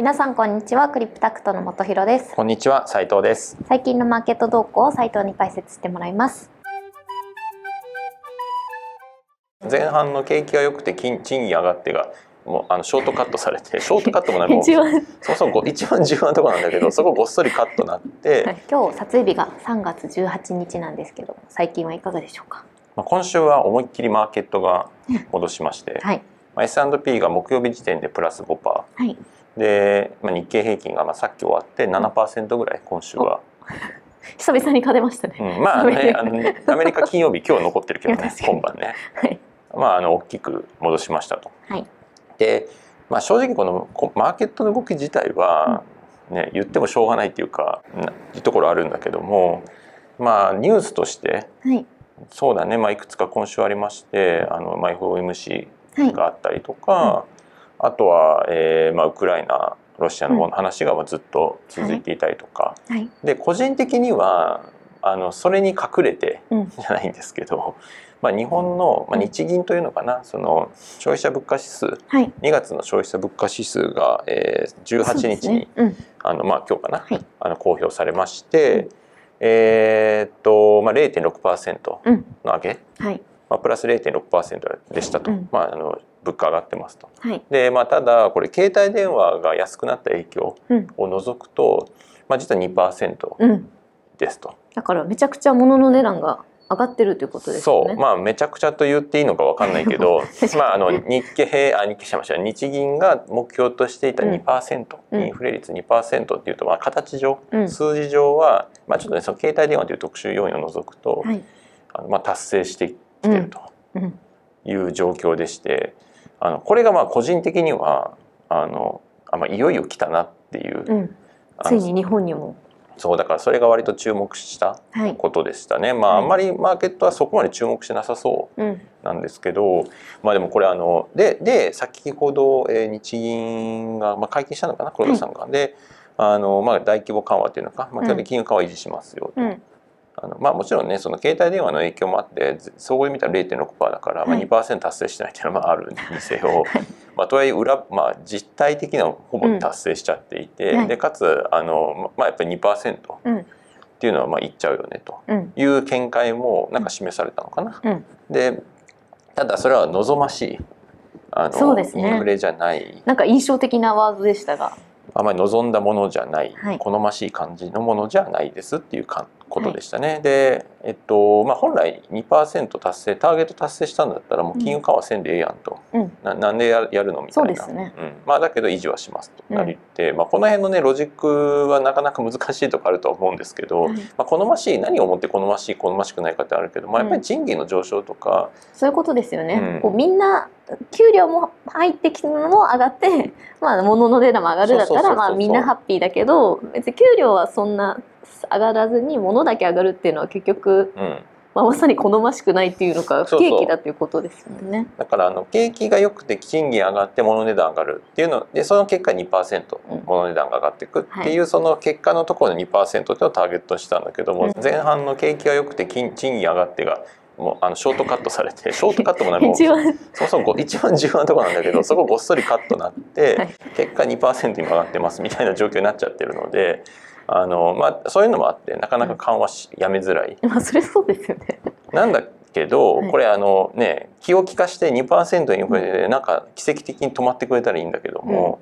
皆さんこんにちはクリプタクトの本博です。こんにちは斉藤です。最近のマーケット動向を斉藤に解説してもらいます。前半の景気が良くて賃金上がってがもうあのショートカットされて ショートカットもないもう一番。そもそも 一番重要なところなんだけど そこごっそりカットなって、はい。今日撮影日が3月18日なんですけど最近はいかがでしょうか？まあ、今週は思いっきりマーケットが戻しまして、はい。まあ、S&P が木曜日時点でプラス5%はいで、まあ、日経平均がまあさっき終わって7%ぐらい今週は、久々に勝てましたね、うん、まあねあのアメリカ。金曜日今日残ってるけどね 今晩ね。はい。まああの大きく戻しましたと。はい。で、まあ、正直このこマーケットの動き自体は、ね、言ってもしょうがないっていうかないうところあるんだけどもまあニュースとしてはい。そうだね、まあ、いくつか今週ありましてあの、まあ、FOMC はい。があったりとか、あとは、えーまあ、ウクライナロシアの方の話がまあずっと続いていたりとか、はい。で個人的にはあのそれに隠れてうん。じゃないんですけど、まあ、日本の、まあ、日銀というのかなその消費者物価指数はい。2月の消費者物価指数が、えー、18日に、うん。あのまあ今日かな、はい。あの公表されまして、えーっとまあ0.6%うん。の上げ、はい。まあ、プラス0.6%でしたと、うん。まあ、あの物価上がってますと。はい。で、まあ、ただこれ携帯電話が安くなった影響うん。を除くと、まあ、実は2%うん。ですと。だからめちゃくちゃ物の値段が上がってるということですよね。そう。まあめちゃくちゃと言っていいのかわかんないけど まああの日経平あ日経しました。日銀が目標としていたうん。2%、うん。インフレ率2%っていうとまあ形上、うん。数字上はまあちょっとねその携帯電話という特殊要因を除くと、はい。あのまあ達成してきてるとうん。いう状況でして、あのこれがまあ個人的にはあのあまあいよいよ来たなっていう、うん。ついに日本にも。そうだからそれが割と注目したはい。ことでしたね。まあはいあんまりマーケットはそこまで注目してなさそううん。なんですけど、まあでもこれあのでで先ほど、えー日銀がまあ会見したのかな黒田さんが、であのまあ大規模緩和っていうのか、まあ基本的に金融緩和維持しますよと。うんあのまあもちろんねその携帯電話の影響もあってず総合で見たら0.6%だから、まあはい。2%達成してないっていうのはまああるにせよ、まあとはいえ裏まあ実態的にはほぼ達成しちゃっていて、うん。はい。でかつあのまあやっぱり2%っうん。ていうのはまあいっちゃうよねと。うん。いう見解もなんか示されたのかな。うん。でただそれは望ましいあの、そうですね。インフレじゃない。なんか印象的なワードでしたが。あまり望んだものじゃない、はい。好ましい感じのものじゃないですっていうかことでしたね。で、えっとまあ、本来2%達成ターゲット達成したんだったらもう金融緩和せんでええやんと、うん。ななんでややるのみたいな。そうですね。うん。まあ、だけど維持はしますとなりって、まあ、この辺のねロジックはなかなか難しいとこあるとは思うんですけど、はい。まあ、好ましい何をもって好ましい好ましくないかってあるけど、まあ、やっぱり賃金の上昇とか、そういうことですよね、うん。こうみんな給料も入ってきたのも上がって、まあ、物の値段も上がるだったらまあみんなハッピーだけど別に給料はそんな上がらずに物だけ上がるっていうのは結局、うん、まあ、まさに好ましくないっていうのか不景気だということですよね。だからあの景気が良くて賃金上がって物値段上がるっていうのでその結果2%うん。物値段が上がっていくっていう、その結果のところの2%っていうのをターゲットにしたんだけども、うん。前半の景気が良くて金賃金上がってがもうあのショートカットされて ショートカットもないもう一番。そもそもご一番重要なところなんだけど そこごっそりカットなって、はい。結果2%にも上がってますみたいな状況になっちゃってるのであの、まあ、そういうのもあってなかなか緩和しやめづらい。まあそれそうですよね。なんだけど、はい。これあのね気を利かして2%インフレでなんか奇跡的に止まってくれたらいいんだけども、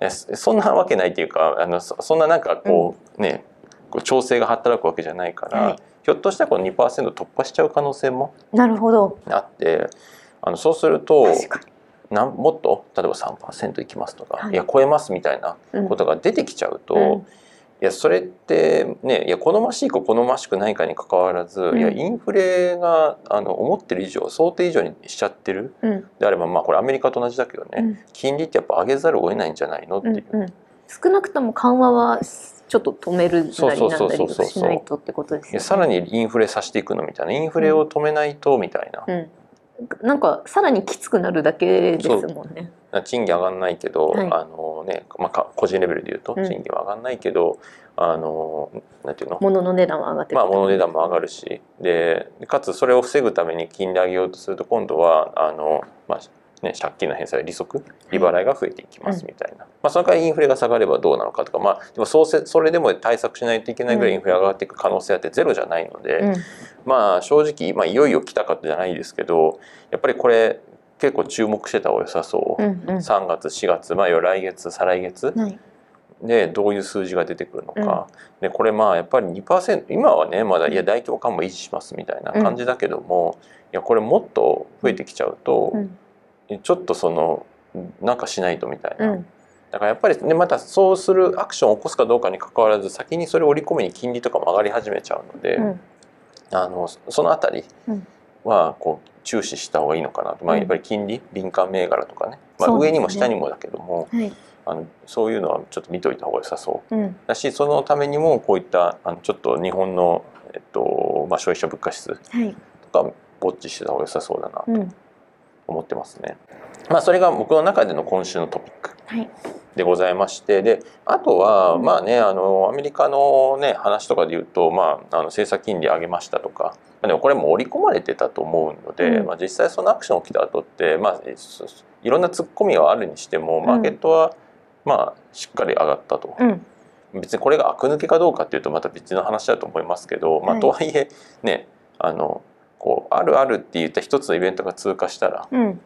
えそそんなわけないっていうかあのそそんななんかこう、ねこう調整が働くわけじゃないから、はい。ひょっとしたらこの2%突破しちゃう可能性もなるほど。あってあのそうすると確かなんもっと例えば3%いきますとか、はい。い、や超えますみたいなに。ことが出てきちゃうと、うんいやそれってねいや好ましいか好ましくないかにかかわらず、うん。いやインフレがあの思ってる以上想定以上にしちゃってる。うん。であればまあこれアメリカと同じだけどね、うん。金利ってやっぱ上げざるを得ないんじゃないのっていう、うんうん。少なくとも緩和はちょっと止めるなりなそうそうそうんだりしないとってことですよね。さらにインフレさせていくのみたいな。インフレを止めないとみたいな、うん、なんかさらにきつくなるだけですもんね。賃金上がんないけど、はい。あのねまあ、か個人レベルで言うとうん。賃金は上がんないけど、あのなんていうの？物の値段は上がってくまあ、る物の値段も上がるし。でかつそれを防ぐために金利上げようとすると今度はあの、まあ、ね、借金の返済利息利払いが増えていきますみたいな、まあ、その代わりインフレが下がればどうなのかとか、まあ、でもそうせそれでも対策しないといけないぐらいインフレが上がっていく可能性あってゼロじゃないので、うん。まあ正直、まあ、いよいよ来たかじゃないですけどやっぱりこれ結構注目してた方が良さそう、うんうん。3月4月まあ来月再来月はい。でどういう数字が出てくるのか、でこれまあやっぱり2%今はねまだいや大規模緩和維持しますみたいな感じだけども、いやこれもっと増えてきちゃうと、うんちょっとそのなんかしないとみたいな、うん。だからやっぱりねまたそうするアクションを起こすかどうかに関わらず先にそれを織り込みに金利とかも上がり始めちゃうので、うん。あのそのあたりうん。はこう注視した方がいいのかなと、まあ、うん。やっぱり金利敏感銘柄とかね、まあ、上にも下にもだけども、はい。あのそういうのはちょっと見といた方が良さそううん。だしそのためにもこういったあのちょっと日本の、えっとまあ、消費者物価指数はい。とかウォッチしてた方が良さそうだなと。うん思ってますね。まあ、それが僕の中での今週のトピックはい。でございましてであとはうん。まあねあのアメリカのね話とかで言うと、まあ、あの政策金利上げましたとかまあでもこれも織り込まれてたと思うので、うん。まあ、実際そのアクション起きた後って、まあ、そいろんな突っ込みはあるにしてもマーケットはまあしっかり上がったと。うん。別にこれが悪抜けかどうかっていうとまた別の話だと思いますけど、まあ、はい。とはいえねあのこうあるあるって言った一つのイベントが通過したらうん。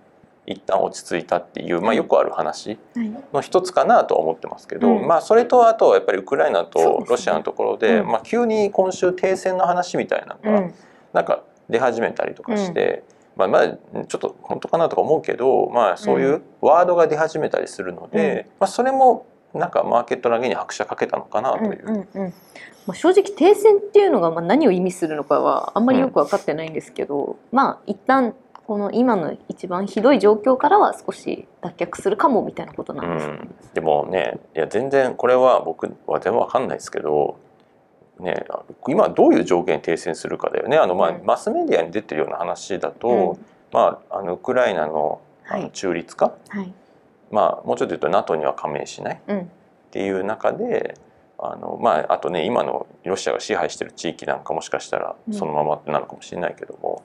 一旦落ち着いたっていう、まあ、よくある話はい。の一つかなとは思ってますけど、うん。まあそれとあとやっぱりウクライナとロシアのところでうん。まあ、急に今週停戦の話みたいなのがうん。なんか出始めたりとかして、まあ、まあちょっと本当かなとか思うけど、まあ、そういうワードが出始めたりするので、まあ、それもなんかマーケット投げに拍車かけたのかなという。うんうんうん。まあ、正直停戦っていうのがまあ何を意味するのかはあんまりよく分かってないんですけど、まあ一旦この今の一番ひどい状況からは少し脱却するかもみたいなことなんです。うん、でもねいや全然これは僕は全然わかんないですけど、ね、今どういう条件で停戦するかだよね。あの、まあうん。マスメディアに出てるような話だと、うん。まあ、あのウクライナのあのはい。中立化、はいまあ、もうちょっと言うと NATO には加盟しないっうん。ていう中であの、まあ、あとね今のロシアが支配してる地域なんかもしかしたらうん。そのままなのかもしれないけども、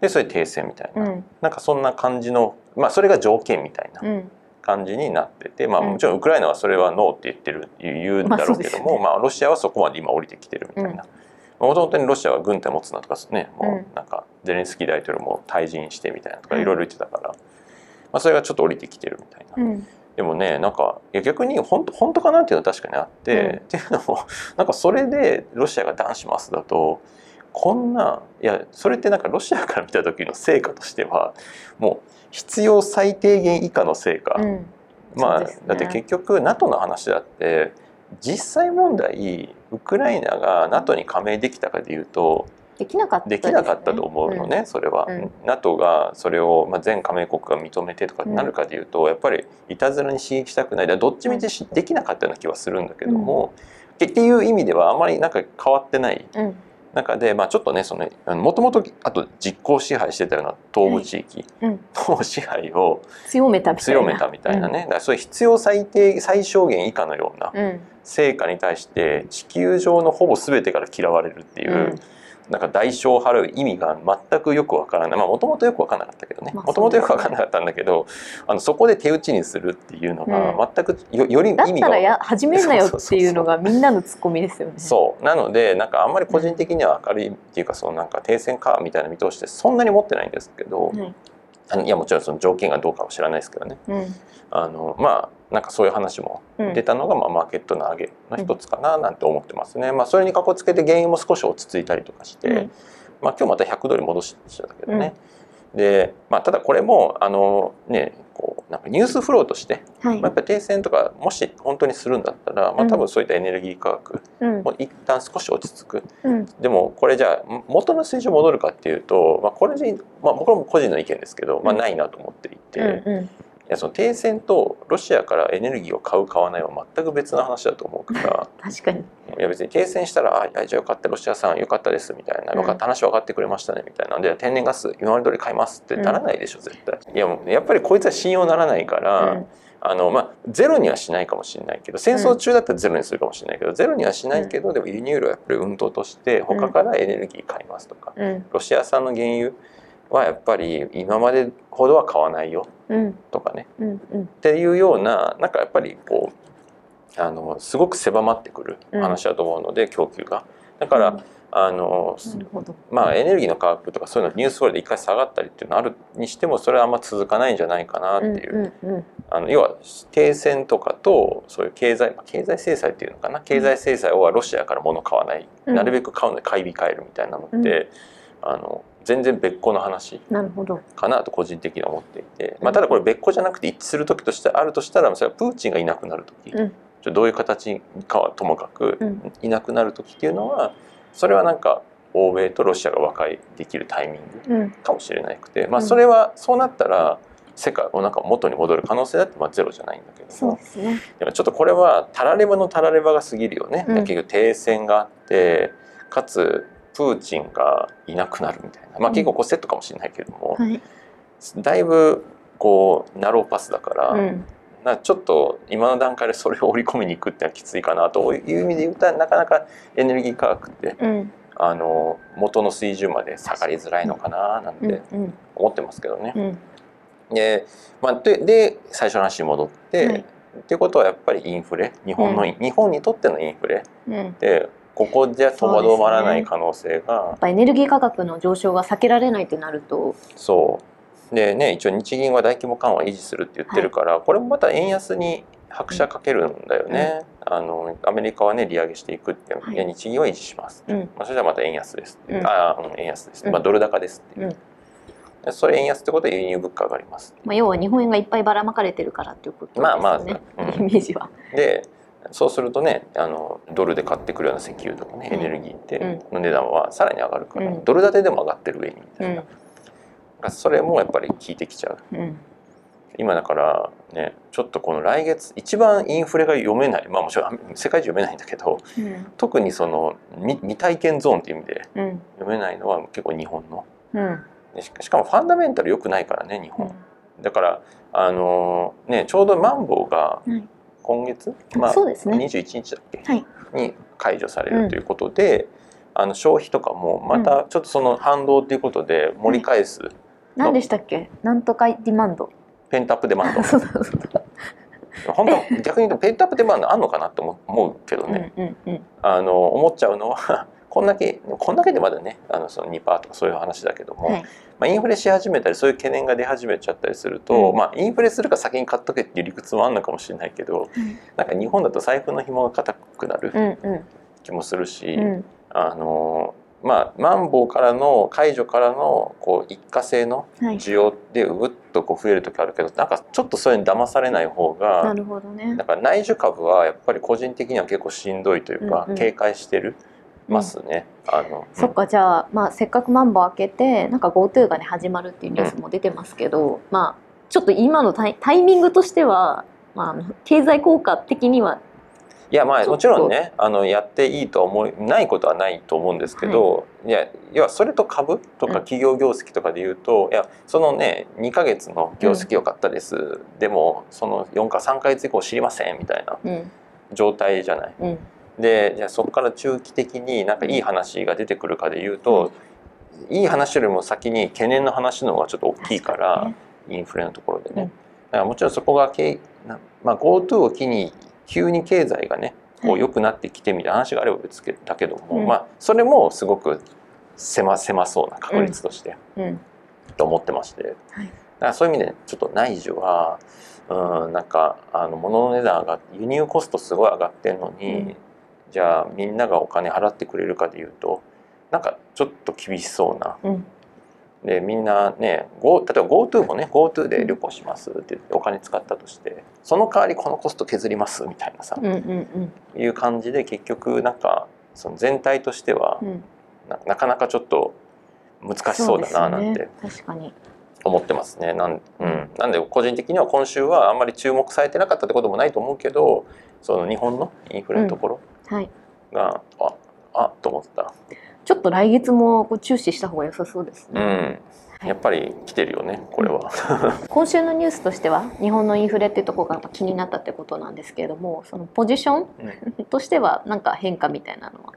でそれ停戦みたいな、うん。なんかそんな感じの、まあ、それが条件みたいな。うん。感じになってて、まあ、うん。もちろんウクライナはそれはノーって言ってる言うんだろうけども、まあまあロシアはそこまで今降りてきてるみたいな。もともとにロシアは軍隊持つなとかねもうなんかゼレンスキー大統領も退陣してみたいなとかうん。いろいろ言ってたから、まあ、それがちょっと降りてきてるみたいな。うん。でもねなんかいや逆に本当本当かなっていうのは確かにあって、うん。っていうのも なんかそれでロシアが断しますだとこんないやそれってなんかロシアから見た時の成果としてはもう必要最低限以下の成果、うん。まあ、ね。だって結局 NATO の話だって実際問題ウクライナが NATO に加盟できたかでいうとできなかったできなかったと思うのね、それは、うん。NATO がそれを、まあ、全加盟国が認めてとかなるかでいうと、やっぱりいたずらに刺激したくない。どっちみちしできなかったような気はするんだけども、っていう意味ではあまりなんか変わってない。うん。うん中で、まあ、ちょっとねそのもともとあと実効支配してたような東部地域うん。の支配を強めたみたいな。ね、だからそういう必要最低最小限以下のようなうんうん。成果に対して地球上のほぼ全てから嫌われるっていう、うんなんか代償を払う意味が全くよくわからない。まあもともとよくわからなかったけどね。まあもともとよくわからなかったんだけどあのそこで手打ちにするっていうのがうん。全くよよりだっ意味がたらや始めんなよっていうのがみんなのツッコミですよね。そう。なのでなんかあんまり個人的には明るいっていうかそのなんか停戦かみたいな見通しってそんなに持ってないんですけど、はい。あのいやもちろんその条件がどうかは知らないですけどね。うん。あのまあなんかそういう話もうん。出たのが、まあ、マーケットの上げの一つかななんて思ってますね。まあ、それにかこつけて原油も少し落ち着いたりとかして、うん。まあ、今日また100ドル戻してたけどね。で、まあ、ただこれもあのねこうなんかニュースフローとして、はい。まあ、やっぱり停戦とかもし本当にするんだったら、まあ、うん。多分そういったエネルギー価格うん。も一旦少し落ち着く。うん。でもこれじゃあ元の水準戻るかっていうと、まあ、これじ、まあ、僕も個人の意見ですけど、まあ、うん。ないなと思っていて。うんうん。いやその停戦とロシアからエネルギーを買う買わないは全く別の話だと思うから。確かに。いや別に停戦したら「あじゃあよかったロシアさんよかったです」みたいな「うん。よかった話分かってくれましたね」みたいな。で天然ガス今まで通り買いますってならないでしょ絶対。いやもうねやっぱりこいつは信用ならないから、うん。あのまあゼロにはしないかもしれないけど戦争中だったらゼロにするかもしれないけど、ゼロにはしないけど、でも輸入量はやっぱり運動として他からエネルギー買いますとか、うん。ロシア産の原油はやっぱり今までほどは買わないようん。とかね。うんうん。っていうようななんかやっぱりこうあのすごく狭まってくる話だと思うので、供給が。だから、うん。あのまあエネルギーの価格とかそういうのニュースフォーで一回下がったりっていうのあるにしてもそれはあんま続かないんじゃないかなっていう、うんうんあの要は停戦とかとそういう経済経済制裁っていうのかな？経済制裁はロシアから物買わない、うん。なるべく買うので買い控えるみたいなのって、あの全然別個の話なるほど。かなと個人的には思っていて、まあ、ただこれ別個じゃなくて一致する時としてあるとしたらそれはプーチンがいなくなる時、うん。ちょどういう形かはともかく、うん。いなくなる時っていうのはそれはなんか欧米とロシアが和解できるタイミングうん。かもしれなくて、まあ、うん。それはそうなったら世界もなんか元に戻る可能性だってまあゼロじゃないんだけどもそうですね。でもちょっとこれはたらればのたらればが過ぎるよね、うん。結局停戦があってかつプーチンがいなくなるみたいな、まあ、結構こうセットかもしれないけれども、はい。だいぶこうナローパスだから、うん。なちょっと今の段階でそれを織り込みに行くってのはきついかなという意味で言うとなかなかエネルギー価格ってうん。あの元の水準まで下がりづらいのかななんうんてうん。思ってますけどね。うん。で,、まあ、でで最初の話に戻って、はい。っていうことはやっぱりインフレ？日本の、うん。日本にとってのインフレ？うん。でここじゃ戸惑わらない可能性が。やっぱエネルギー価格の上昇が避けられないってなると。そう。でね一応日銀は大規模緩和を維持するって言ってるから、これもまた円安に拍車かけるんだよね、あのアメリカはね利上げしていくって、はい。日銀は維持します、う。ん。まあ、それじゃまた円安です、う。ん。ああ、うん、円安です、う。ん。まあ、ドル高ですっていう、うん。でそれ円安ってことは輸入物価上がりますまあ要は日本円がいっぱいばらまかれてるからっていうことですよね、まあまあうん。イメージは。でそうするとねあのドルで買ってくるような石油とかね、うん。エネルギーっての値段はさらに上がるから、うん。ドル建てでも上がってる上にみたいな、うん。それもやっぱり効いてきちゃう。うん。今だからねちょっとこの来月一番インフレが読めない。まあもちろん世界中読めないんだけどうん。特にその未未体験ゾーンっていう意味でうん。読めないのは結構日本の。うん。でししかもファンダメンタル良くないからね日本、だからあのねちょうどマンボウがはい今月、そうですね。21日だっけ、はい。に解除されるということで、あの消費とかもまたちょっとその反動ということで盛り返す、何でしたっけ？なんとかディマンド。ペンタップデマンド。そうだそうだ本当は逆に言うとペンタップデマンドあんのかなと思思うけどね、うんうんうん。あの思っちゃうのはこんだけこんだけでまだねあのその2%とかそういう話だけども、はい。まあ、インフレし始めたりそういう懸念が出始めちゃったりすると、うん。まあ、インフレするか先に買っとけっていう理屈もあるのかもしれないけどなんか日本だと財布の紐が硬くなるうんうん。気もするし、うん。あのまあマンボウからの解除からのこう一過性のはい。需要でうっとこう増える時あるけどなんかちょっとそれに騙されない方ながるほどね。だから内需株はやっぱり個人的には結構しんどいというか、うんうん。警戒してるますね。あのそっかじゃあ、まあ、せっかくマンボウ開けてなんか GoTo がね始まるっていうニュースも出てますけど、まあちょっと今のタイタイミングとしては、まあ経済効果的にはいやまあもちろんねあのやっていいとは思いないことはないと思うんですけど、い、や要はそれと株とかうん。企業業績とかで言うと、いやそのね2ヶ月の業績良かったです、でもその4か3ヶ月以降知りませんみたいなうん。状態じゃない。うんでじゃあそこから中期的になんかいい話が出てくるかで言うと、いい話よりも先に懸念の話の方がちょっと大きいから、インフレのところでね、うん。だからもちろんそこがけな、まあ、GoTo を機に急に経済がねこはいう良くなってきてみたいな話があれば別だけども、うん。まあそれもすごく狭狭そうな確率として、うん。と思ってまして、はい。だからそういう意味でちょっと内需はうんなんかあの物の値段が輸入コストすごい上がってるのに、うんじゃあみんながお金払ってくれるかでいうとなんかちょっと厳しそうな。うん。でみんなね Go 例えば GoTo もね GoTo で旅行しますって言ってお金使ったとしてその代わりこのコスト削りますみたいなさ、うんうんいう感じで結局なんかその全体としてはうん。うんななかなかちょっと難しそうだななんてね。確かに。思ってますね。なん,、うん、なんで個人的には今週はあんまり注目されてなかったってこともないと思うけどその日本のインフレのところはい。が、ああと思った、ちょっと来月もこう注視した方が良さそうですうね、ん、やっぱり来てるよねこれは。今週のニュースとしては日本のインフレっていうところが気になったってことなんですけれどもそのポジション としては何か変化みたいなのは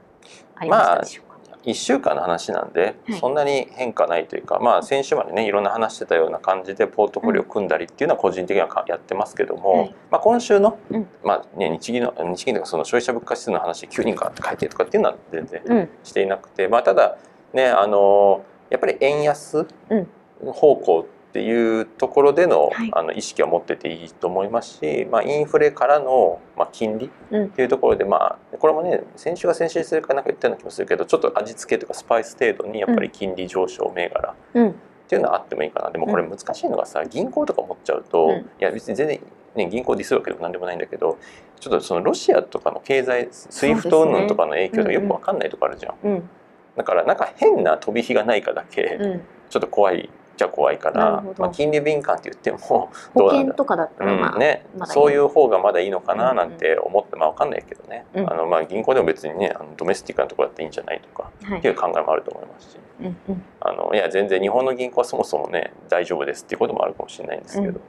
ありましたでしょうか、1週間の話なんで、はい。そんなに変化ないというか、まあ、先週までねいろんな話してたような感じでポートフォリオ組んだりっていうのは個人的にはかやってますけども、はい。まあ、今週の、うん。まあね、日銀の日銀とかその消費者物価指数の話9人かって書いてとかっていうのは全然うん。していなくて、まあ、ただねあのやっぱり円安うん。方向っていうところでの,、はい。あの意識は持ってていいと思いますし、まあ、インフレからの、まあ、金利うん。っていうところで、まあ、これもね先週が先週するかなんか言ったような気もするけどちょっと味付けとかスパイス程度にやっぱり金利上昇銘柄うん。っていうのはあってもいいかな。でもこれ難しいのがさ銀行とか持っちゃうと、うん。いや別に全然、ね、銀行ディスるわけでもなんでもないんだけどちょっとそのロシアとかの経済 SWIFT 云々とかの影響がよくわかんないとこあるじゃん、うん。だからなんか変な飛び火がないかだけうん。ちょっと怖いじゃ怖いからまあ、金利敏感って言っても保 どうなんだ険とかだったらまあ、うんねまそういう方がまだいいのかななんて思って、まあわかんないけどね、うん。あのまあ銀行でも別にねあのドメスティックなところだっていいんじゃないとかはい。っていう考えもあると思いますし。うんうん。あのいや全然日本の銀行はそもそもね大丈夫ですっていうこともあるかもしれないんですけど、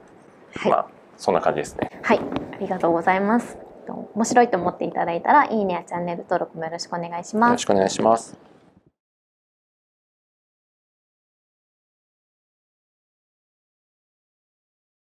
はい、まあそんな感じですね。はい、ありがとうございます。面白いと思っていただいたらいいねやチャンネル登録もよろしくお願いします。よろし。くお願いします。